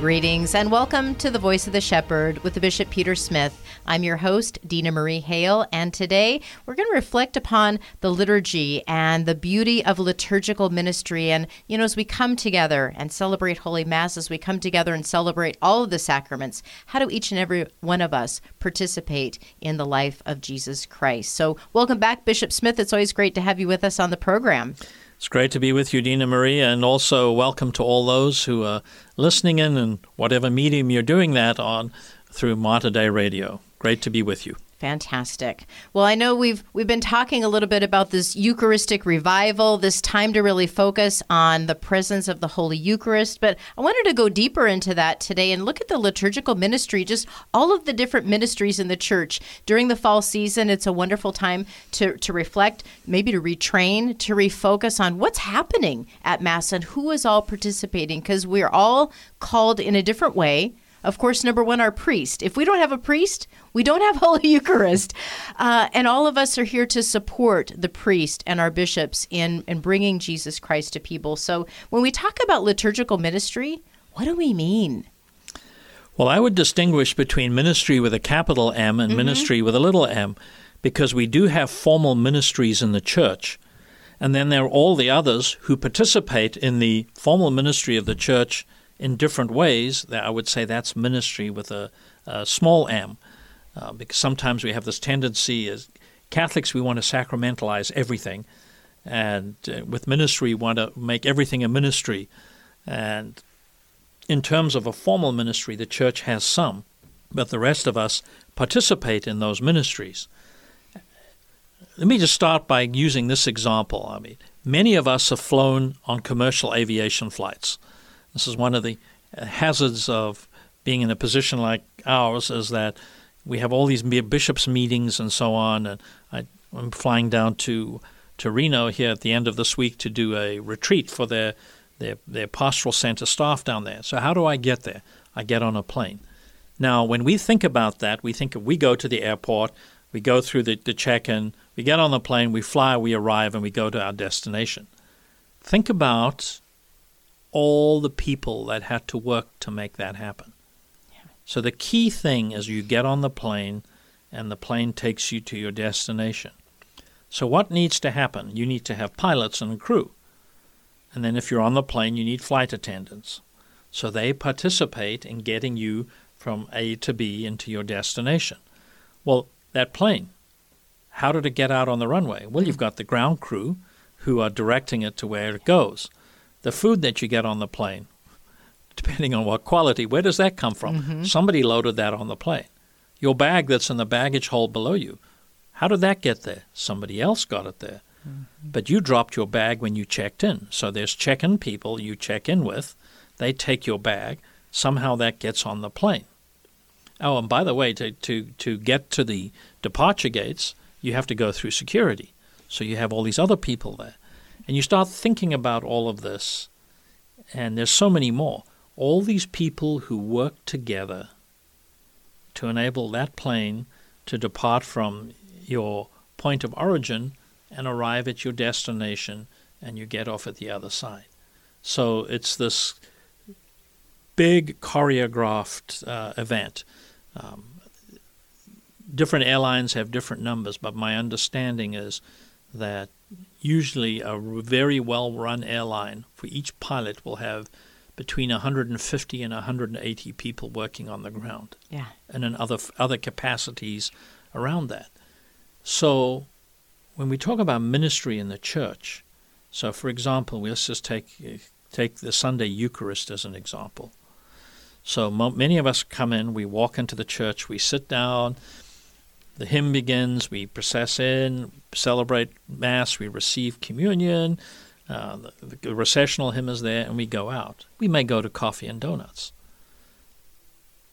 Greetings and welcome to the Voice of the Shepherd with the Bishop Peter Smith. I'm your host, Dina Marie Hale, and today we're going to reflect upon the liturgy and the beauty of liturgical ministry. And, you know, as we come together and celebrate Holy Mass, as we come together and celebrate all of the sacraments, how do each and every one of us participate in the life of Jesus Christ? So, welcome back, Bishop Smith. It's always great to have you with us on the program. It's great to be with you, Dina Marie, and also welcome to all those who are listening in and whatever medium you're doing that on through Mater Dei Radio. Great to be with you. Fantastic. Well, I know we've we've been talking a little bit about this Eucharistic revival, this time to really focus on the presence of the Holy Eucharist, but I wanted to go deeper into that today and look at the liturgical ministry, just all of the different ministries in the church. During the fall season, it's a wonderful time to to reflect, maybe to retrain, to refocus on what's happening at Mass and who is all participating because we're all called in a different way of course, number one, our priest. If we don't have a priest, we don't have Holy Eucharist. Uh, and all of us are here to support the priest and our bishops in, in bringing Jesus Christ to people. So when we talk about liturgical ministry, what do we mean? Well, I would distinguish between ministry with a capital M and mm-hmm. ministry with a little m because we do have formal ministries in the church. And then there are all the others who participate in the formal ministry of the church in different ways. I would say that's ministry with a, a small m, uh, because sometimes we have this tendency as Catholics we want to sacramentalize everything, and uh, with ministry we want to make everything a ministry. And in terms of a formal ministry, the church has some, but the rest of us participate in those ministries. Let me just start by using this example. I mean, many of us have flown on commercial aviation flights. This is one of the uh, hazards of being in a position like ours is that we have all these bishops' meetings and so on. And I, am flying down to to Reno here at the end of this week to do a retreat for their their their pastoral center staff down there. So how do I get there? I get on a plane. Now, when we think about that, we think we go to the airport, we go through the, the check-in, we get on the plane, we fly, we arrive, and we go to our destination. Think about all the people that had to work to make that happen. Yeah. So the key thing is you get on the plane and the plane takes you to your destination. So what needs to happen? You need to have pilots and a crew. And then if you're on the plane, you need flight attendants. So they participate in getting you from A to B into your destination. Well, that plane, how did it get out on the runway? Well, you've mm. got the ground crew who are directing it to where it goes the food that you get on the plane, depending on what quality, where does that come from? Mm-hmm. Somebody loaded that on the plane. Your bag that's in the baggage hold below you, how did that get there? Somebody else got it there. Mm-hmm. But you dropped your bag when you checked in. So there's check in people you check in with. They take your bag. Somehow that gets on the plane. Oh, and by the way, to, to, to get to the departure gates, you have to go through security. So you have all these other people there. And you start thinking about all of this, and there's so many more. All these people who work together to enable that plane to depart from your point of origin and arrive at your destination, and you get off at the other side. So it's this big choreographed uh, event. Um, different airlines have different numbers, but my understanding is that usually a very well run airline for each pilot will have between 150 and 180 people working on the ground. Yeah. And in other other capacities around that. So when we talk about ministry in the church, so for example, let's just take take the Sunday Eucharist as an example. So mo- many of us come in, we walk into the church, we sit down, the hymn begins, we process in, celebrate Mass, we receive communion, uh, the, the recessional hymn is there, and we go out. We may go to coffee and donuts.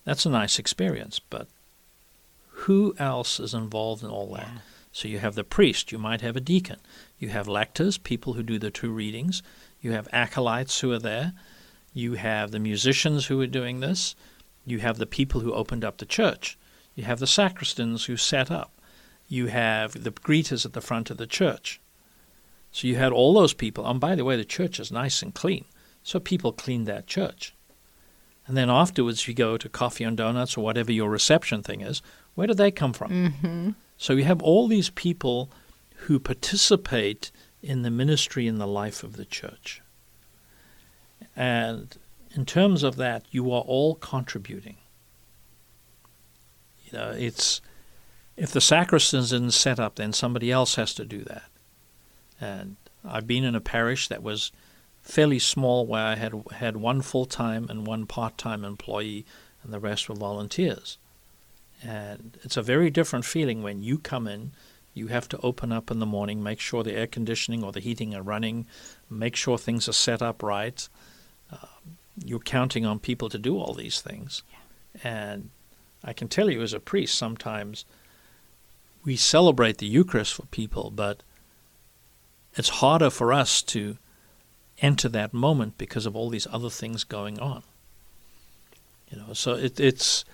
That's a nice experience, but who else is involved in all that? Yeah. So you have the priest, you might have a deacon, you have lectors, people who do the two readings, you have acolytes who are there, you have the musicians who are doing this, you have the people who opened up the church, you have the sacristans who set up, you have the greeters at the front of the church. So you had all those people. And by the way, the church is nice and clean. So people cleaned that church. And then afterwards, you go to coffee and donuts or whatever your reception thing is. Where do they come from? Mm-hmm. So you have all these people who participate in the ministry and the life of the church. And in terms of that, you are all contributing. You know, it's if the sacristans isn't set up, then somebody else has to do that. And I've been in a parish that was fairly small, where I had had one full time and one part time employee, and the rest were volunteers. And it's a very different feeling when you come in. You have to open up in the morning, make sure the air conditioning or the heating are running, make sure things are set up right. Uh, you're counting on people to do all these things. And I can tell you as a priest, sometimes we celebrate the Eucharist for people, but it's harder for us to enter that moment because of all these other things going on. You know, so it, it's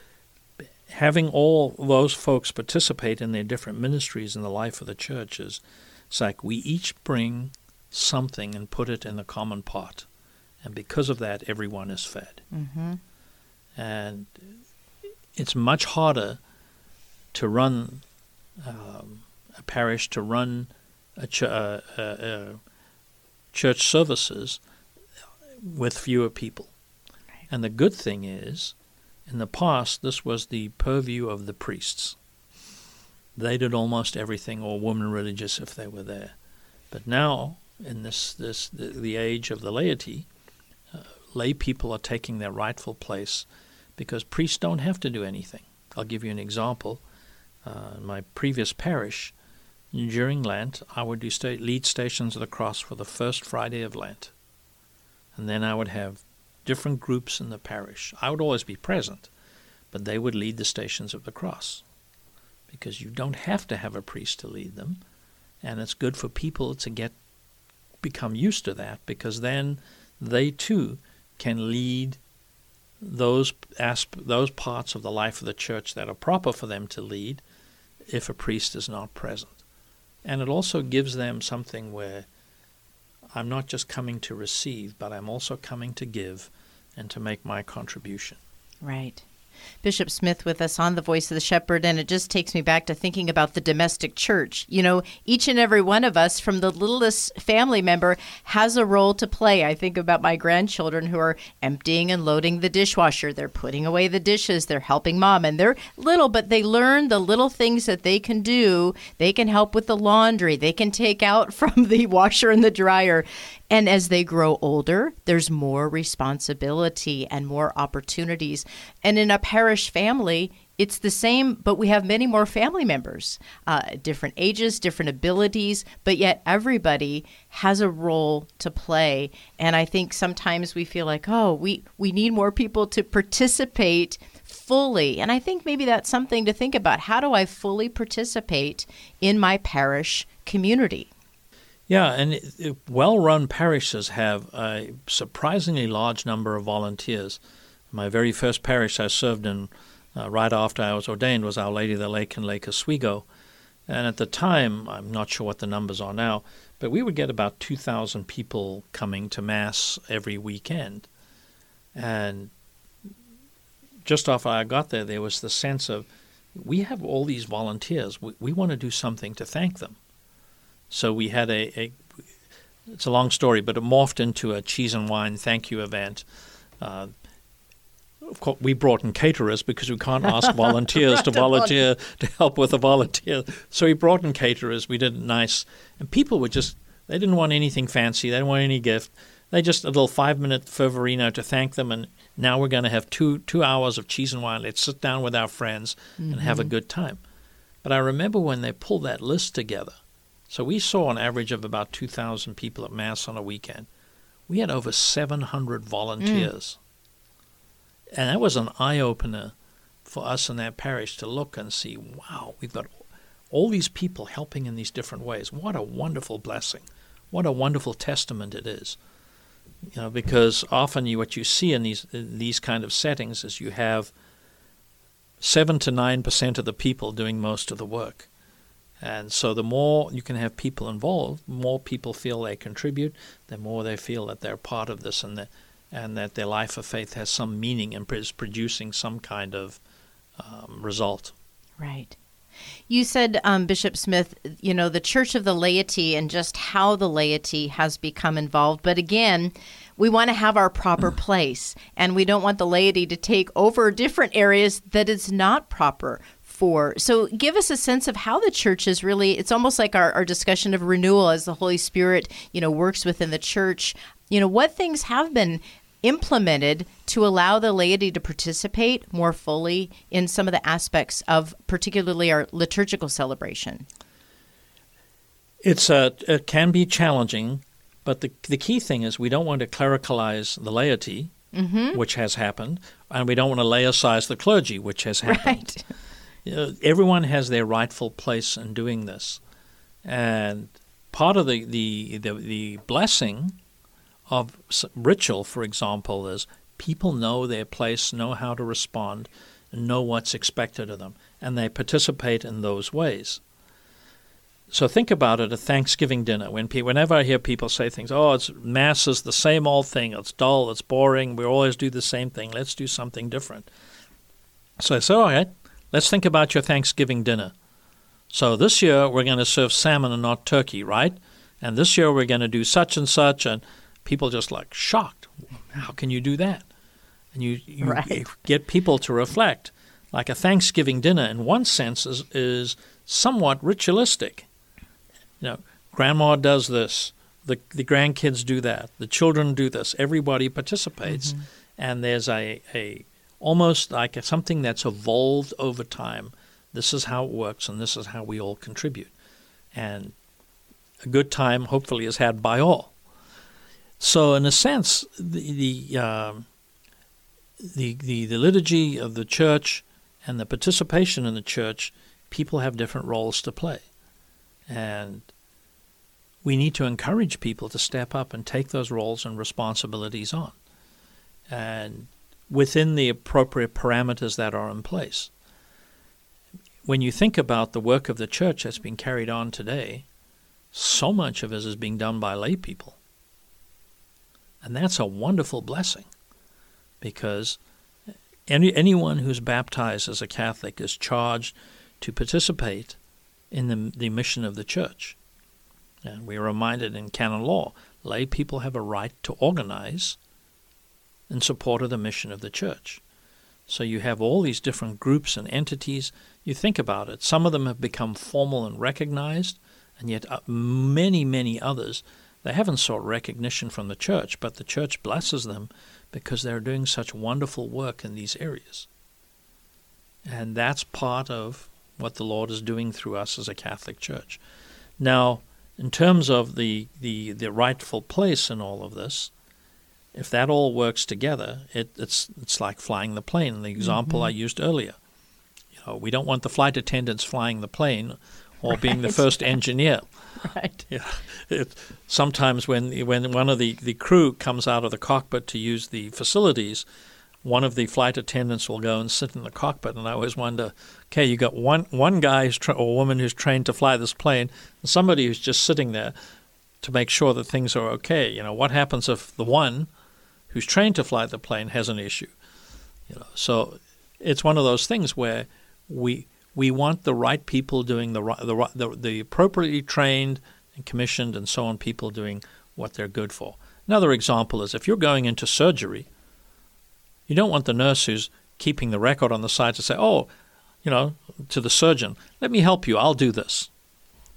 having all those folks participate in their different ministries in the life of the church is it's like we each bring something and put it in the common pot. And because of that, everyone is fed. Mm-hmm. And it's much harder to run um, a parish, to run a, ch- uh, uh, uh, church services with fewer people. Right. And the good thing is, in the past, this was the purview of the priests. They did almost everything, or women religious if they were there. But now, in this, this the, the age of the laity, uh, lay people are taking their rightful place because priests don't have to do anything. I'll give you an example. Uh, in my previous parish, during Lent, I would do sta- lead Stations of the Cross for the first Friday of Lent. And then I would have different groups in the parish. I would always be present, but they would lead the Stations of the Cross. Because you don't have to have a priest to lead them. And it's good for people to get become used to that because then they too can lead those asp- those parts of the life of the church that are proper for them to lead if a priest is not present. And it also gives them something where I'm not just coming to receive, but I'm also coming to give and to make my contribution. Right. Bishop Smith with us on The Voice of the Shepherd, and it just takes me back to thinking about the domestic church. You know, each and every one of us, from the littlest family member, has a role to play. I think about my grandchildren who are emptying and loading the dishwasher. They're putting away the dishes. They're helping mom, and they're little, but they learn the little things that they can do. They can help with the laundry. They can take out from the washer and the dryer. And as they grow older, there's more responsibility and more opportunities. And in a parish family, it's the same, but we have many more family members, uh, different ages, different abilities, but yet everybody has a role to play. And I think sometimes we feel like, oh, we, we need more people to participate fully. And I think maybe that's something to think about. How do I fully participate in my parish community? Yeah, and well run parishes have a surprisingly large number of volunteers. My very first parish I served in uh, right after I was ordained was Our Lady of the Lake in Lake Oswego. And at the time, I'm not sure what the numbers are now, but we would get about 2,000 people coming to Mass every weekend. And just after I got there, there was the sense of we have all these volunteers. We, we want to do something to thank them. So we had a, a, it's a long story, but it morphed into a cheese and wine thank you event Uh, of course, we brought in caterers because we can't ask volunteers to volunteer to help with a volunteer. So we brought in caterers. We did it nice, and people were just they didn't want anything fancy. They didn't want any gift. They just a little five minute fervorino to thank them, and now we're going to have two two hours of cheese and wine. Let's sit down with our friends mm-hmm. and have a mm-hmm. good time. But I remember when they pulled that list together. So we saw an average of about two thousand people at mass on a weekend. We had over seven hundred volunteers. Mm and that was an eye opener for us in that parish to look and see, wow, we've got all these people helping in these different ways. What a wonderful blessing. What a wonderful testament it is. You know, because often you, what you see in these in these kind of settings is you have seven to nine percent of the people doing most of the work. And so the more you can have people involved, more people feel they contribute, the more they feel that they're part of this and that and that their life of faith has some meaning and is producing some kind of um, result. Right. You said, um, Bishop Smith, you know, the Church of the laity and just how the laity has become involved. But again, we want to have our proper place, and we don't want the laity to take over different areas that is not proper for. So give us a sense of how the church is really, it's almost like our, our discussion of renewal as the Holy Spirit, you know, works within the church. You know, what things have been implemented to allow the laity to participate more fully in some of the aspects of particularly our liturgical celebration? It's a, it can be challenging, but the, the key thing is we don't want to clericalize the laity, mm-hmm. which has happened, and we don't want to laicize the clergy, which has happened. Right. Everyone has their rightful place in doing this. And part of the, the, the, the blessing of ritual, for example, is people know their place, know how to respond, know what's expected of them, and they participate in those ways. So think about it: a Thanksgiving dinner. When pe- whenever I hear people say things, "Oh, it's mass is the same old thing. It's dull. It's boring. We always do the same thing. Let's do something different." So I say, "All right, let's think about your Thanksgiving dinner." So this year we're going to serve salmon and not turkey, right? And this year we're going to do such and such, and people just like shocked. How can you do that? And you, you right. get people to reflect. Like a Thanksgiving dinner, in one sense, is, is somewhat ritualistic. You know, grandma does this, the, the grandkids do that, the children do this, everybody participates. Mm-hmm. And there's a, a almost like something that's evolved over time. This is how it works, and this is how we all contribute. And a good time, hopefully, is had by all. So, in a sense, the the, um, the the the liturgy of the church and the participation in the church, people have different roles to play, and we need to encourage people to step up and take those roles and responsibilities on, and within the appropriate parameters that are in place. When you think about the work of the church that's being carried on today, so much of it is being done by lay people and that's a wonderful blessing because any, anyone who's baptized as a Catholic is charged to participate in the, the mission of the church. And we are reminded in canon law lay people have a right to organize in support of the mission of the church. So you have all these different groups and entities. You think about it, some of them have become formal and recognized, and yet uh, many, many others they haven't sought recognition from the church, but the church blesses them because they're doing such wonderful work in these areas. And that's part of what the Lord is doing through us as a Catholic Church. Now, in terms of the, the, the rightful place in all of this, if that all works together, it, it's it's like flying the plane. The example mm-hmm. I used earlier. You know, we don't want the flight attendants flying the plane or right. being the first engineer. Right. Yeah. It, sometimes when when one of the, the crew comes out of the cockpit to use the facilities, one of the flight attendants will go and sit in the cockpit, and I always wonder, okay, you got one one guy who's tra- or woman who's trained to fly this plane, and somebody who's just sitting there to make sure that things are okay. You know, what happens if the one who's trained to fly the plane has an issue? You know, so it's one of those things where we we want the right people doing the the the, the appropriately trained and commissioned and so on people doing what they're good for. Another example is if you're going into surgery, You don't want the nurse who's keeping the record on the side to say, "Oh, you know, to the surgeon, let me help you. I'll do this."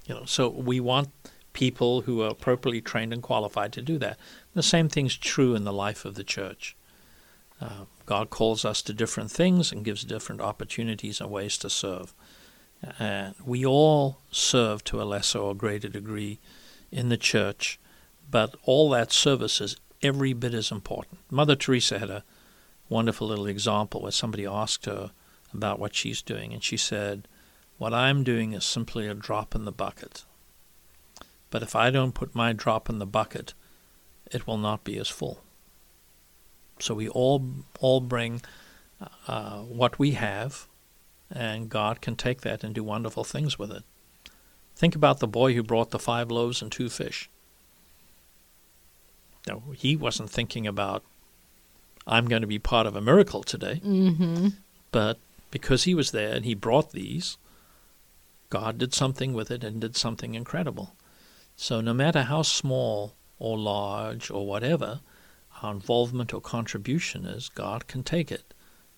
You know, so we want people who are appropriately trained and qualified to do that. The same thing's true in the life of the church. Uh, God calls us to different things and gives different opportunities and ways to serve. And we all serve to a lesser or greater degree in the church, but all that service is every bit as important. Mother Teresa had a wonderful little example where somebody asked her about what she's doing, and she said, What I'm doing is simply a drop in the bucket. But if I don't put my drop in the bucket, it will not be as full. So we all all bring uh, what we have, and God can take that and do wonderful things with it. Think about the boy who brought the five loaves and two fish. Now, he wasn't thinking about, I'm going to be part of a miracle today. Mm-hmm. But because he was there and he brought these, God did something with it and did something incredible. So no matter how small or large or whatever our involvement or contribution is, God can take it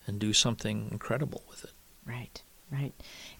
and do something incredible with it. Right, right.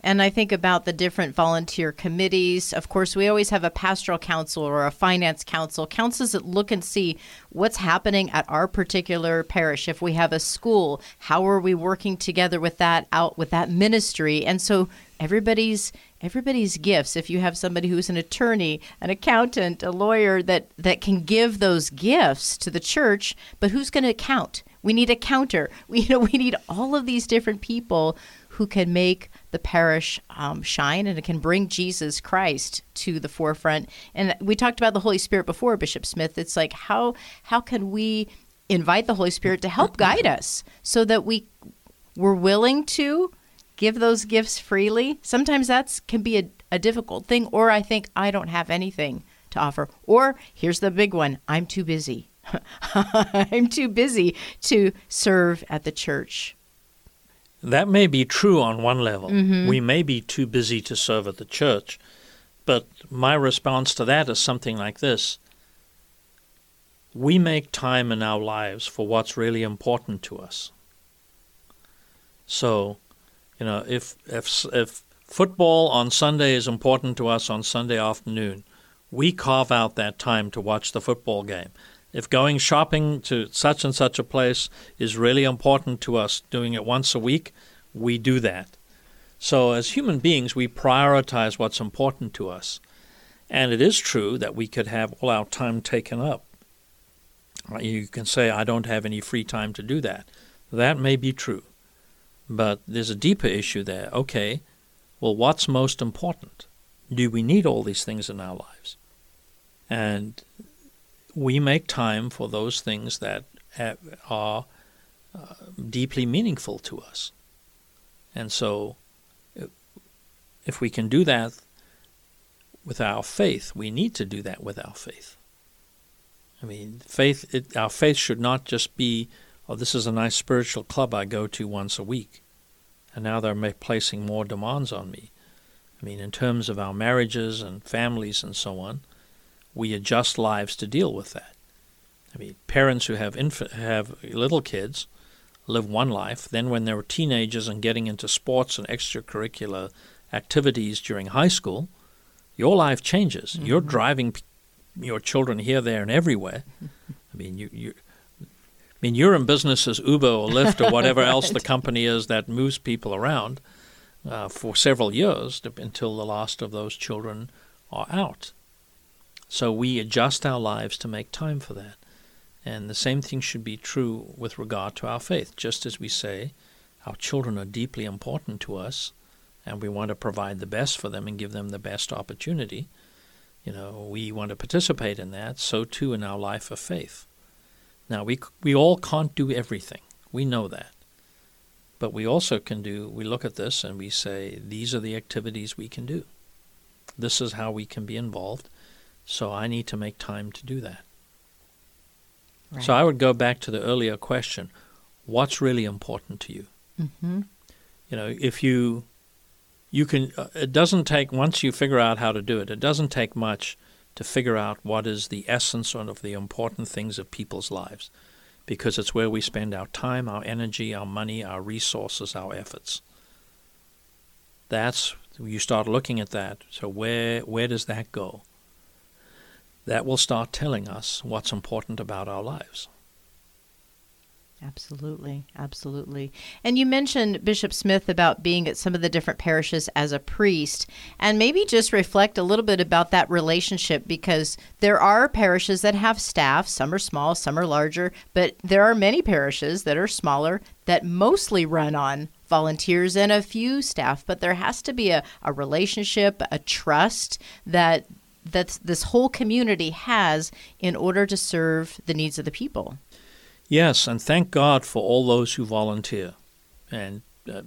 And I think about the different volunteer committees. Of course, we always have a pastoral council or a finance council, councils that look and see what's happening at our particular parish. If we have a school, how are we working together with that out with that ministry? And so everybody's everybody's gifts if you have somebody who's an attorney an accountant a lawyer that that can give those gifts to the church but who's going to count we need a counter we you know we need all of these different people who can make the parish um, shine and it can bring jesus christ to the forefront and we talked about the holy spirit before bishop smith it's like how how can we invite the holy spirit to help guide us so that we we're willing to give those gifts freely, sometimes that's can be a, a difficult thing. Or I think I don't have anything to offer. Or here's the big one I'm too busy. I'm too busy to serve at the church. That may be true on one level. Mm-hmm. We may be too busy to serve at the church. But my response to that is something like this We make time in our lives for what's really important to us. So you know, if if if football on Sunday is important to us on Sunday afternoon, we carve out that time to watch the football game. If going shopping to such and such a place is really important to us, doing it once a week, we do that. So, as human beings, we prioritize what's important to us. And it is true that we could have all our time taken up. Uh, you can say, I don't have any free time to do that. That may be true. But there's a deeper issue there. Okay, well, what's most important? Do we need all these things in our lives? And we make time for those things that are uh, deeply meaningful to us. And so, if we can do that with our faith, we need to do that with our faith. I mean, faith. It, our faith should not just be oh, this is a nice spiritual club I go to once a week. And now they're placing more demands on me. I mean, in terms of our marriages and families and so on, we adjust lives to deal with that. I mean, parents who have inf- have little kids live one life. Then, when they're teenagers and getting into sports and extracurricular activities during high school, your life changes. Mm-hmm. You're driving p- your children here, there, and everywhere. I mean, you, you I mean, you're in business as Uber or Lyft or whatever right. else the company is that moves people around uh, for several years to, until the last of those children are out. So we adjust our lives to make time for that. And the same thing should be true with regard to our faith. Just as we say our children are deeply important to us and we want to provide the best for them and give them the best opportunity, you know, we want to participate in that, so too in our life of faith. Now, we, we all can't do everything. We know that. But we also can do, we look at this and we say, these are the activities we can do. This is how we can be involved. So I need to make time to do that. Right. So I would go back to the earlier question what's really important to you? Mm-hmm. You know, if you you can uh, it doesn't take once you figure out how to do it it doesn't take much to figure out what is the essence of the important things of people's lives. because it's where we spend our time, our energy, our money, our resources, our efforts. That's you start looking at that. So where where does that go? That will start telling us what's important about our lives. Absolutely, absolutely. And you mentioned Bishop Smith about being at some of the different parishes as a priest, and maybe just reflect a little bit about that relationship because there are parishes that have staff, some are small, some are larger, but there are many parishes that are smaller that mostly run on volunteers and a few staff, but there has to be a, a relationship, a trust that that this whole community has in order to serve the needs of the people. Yes, and thank God for all those who volunteer. And uh,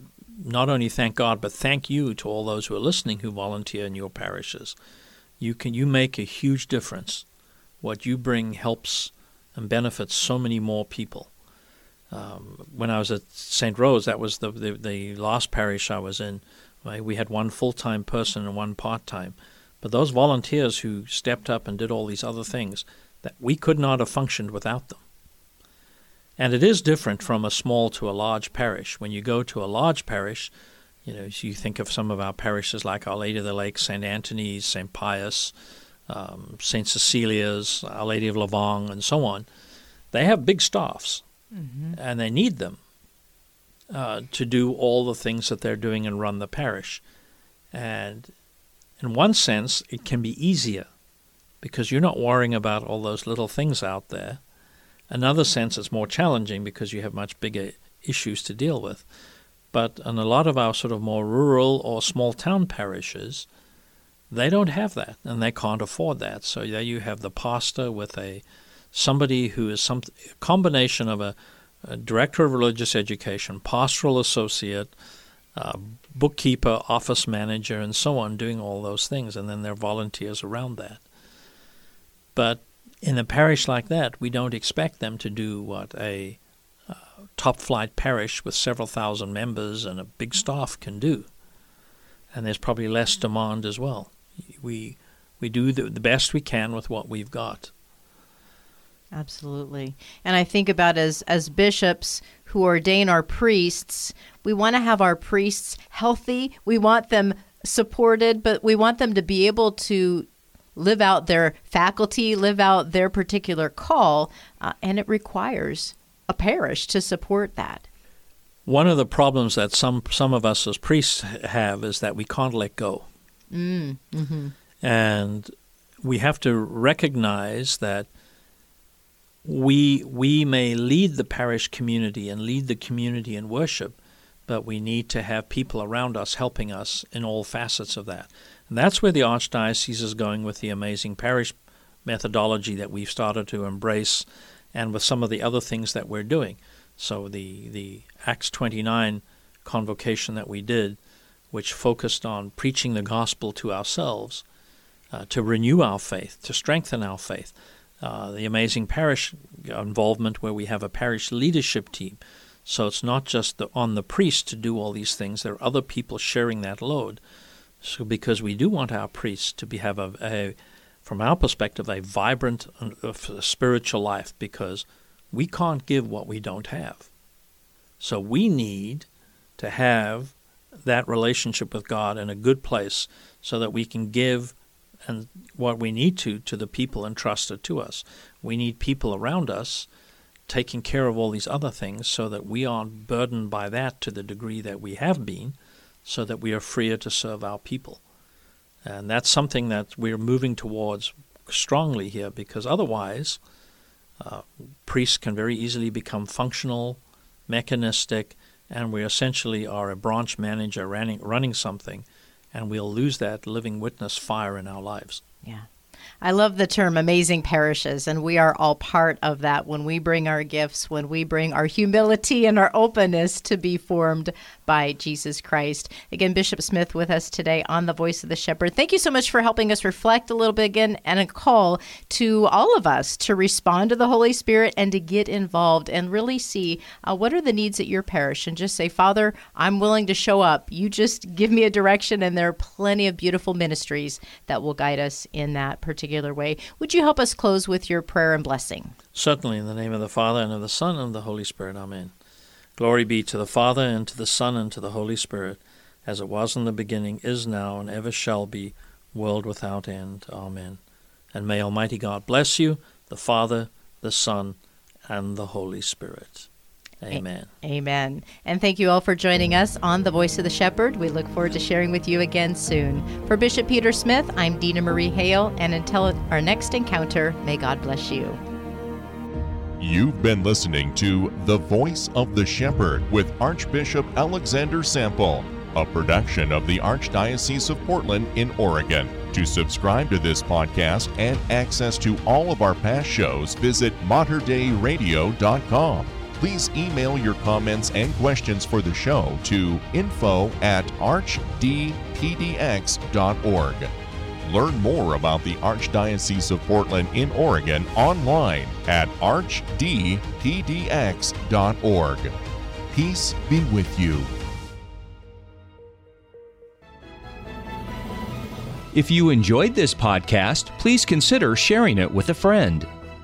not only thank God, but thank you to all those who are listening who volunteer in your parishes. You can you make a huge difference. What you bring helps and benefits so many more people. Um, when I was at St. Rose, that was the, the, the last parish I was in. Right? We had one full time person and one part time. But those volunteers who stepped up and did all these other things, that we could not have functioned without them. And it is different from a small to a large parish. When you go to a large parish, you know, you think of some of our parishes like Our Lady of the Lake, St. Anthony's, St. Pius, um, St. Cecilia's, Our Lady of Lavang, and so on. They have big staffs, mm-hmm. and they need them uh, to do all the things that they're doing and run the parish. And in one sense, it can be easier because you're not worrying about all those little things out there Another sense, it's more challenging because you have much bigger issues to deal with. But in a lot of our sort of more rural or small town parishes, they don't have that and they can't afford that. So there you have the pastor with a somebody who is some combination of a, a director of religious education, pastoral associate, uh, bookkeeper, office manager, and so on, doing all those things, and then there are volunteers around that. But in a parish like that, we don't expect them to do what a uh, top flight parish with several thousand members and a big staff can do. And there's probably less demand as well. We we do the, the best we can with what we've got. Absolutely. And I think about as as bishops who ordain our priests, we want to have our priests healthy. We want them supported, but we want them to be able to live out their faculty, live out their particular call, uh, and it requires a parish to support that. One of the problems that some some of us as priests have is that we can't let go, mm, mm-hmm. and we have to recognize that we we may lead the parish community and lead the community in worship, but we need to have people around us helping us in all facets of that. And that's where the Archdiocese is going with the amazing parish methodology that we've started to embrace and with some of the other things that we're doing. So the, the Acts 29 convocation that we did, which focused on preaching the gospel to ourselves, uh, to renew our faith, to strengthen our faith. Uh, the amazing parish involvement where we have a parish leadership team. So it's not just the, on the priest to do all these things, there are other people sharing that load. So, because we do want our priests to be have a, a from our perspective, a vibrant uh, spiritual life, because we can't give what we don't have. So we need to have that relationship with God in a good place, so that we can give and what we need to to the people entrusted to us. We need people around us taking care of all these other things, so that we aren't burdened by that to the degree that we have been so that we are freer to serve our people. And that's something that we're moving towards strongly here because otherwise, uh, priests can very easily become functional, mechanistic, and we essentially are a branch manager running, running something, and we'll lose that living witness fire in our lives. Yeah. I love the term amazing parishes, and we are all part of that when we bring our gifts, when we bring our humility and our openness to be formed by Jesus Christ. Again, Bishop Smith with us today on The Voice of the Shepherd. Thank you so much for helping us reflect a little bit again and a call to all of us to respond to the Holy Spirit and to get involved and really see uh, what are the needs at your parish and just say, Father, I'm willing to show up. You just give me a direction, and there are plenty of beautiful ministries that will guide us in that particular particular way. Would you help us close with your prayer and blessing? Certainly, in the name of the Father, and of the Son, and of the Holy Spirit. Amen. Glory be to the Father, and to the Son, and to the Holy Spirit, as it was in the beginning, is now, and ever shall be, world without end. Amen. And may Almighty God bless you, the Father, the Son, and the Holy Spirit. Amen. Amen. And thank you all for joining us on The Voice of the Shepherd. We look forward to sharing with you again soon. For Bishop Peter Smith, I'm Dina Marie Hale, and until our next encounter, may God bless you. You've been listening to The Voice of the Shepherd with Archbishop Alexander Sample, a production of the Archdiocese of Portland in Oregon. To subscribe to this podcast and access to all of our past shows, visit materdeiradio.com please email your comments and questions for the show to info at archdpdx.org. Learn more about the Archdiocese of Portland in Oregon online at archdpdx.org. Peace be with you. If you enjoyed this podcast, please consider sharing it with a friend.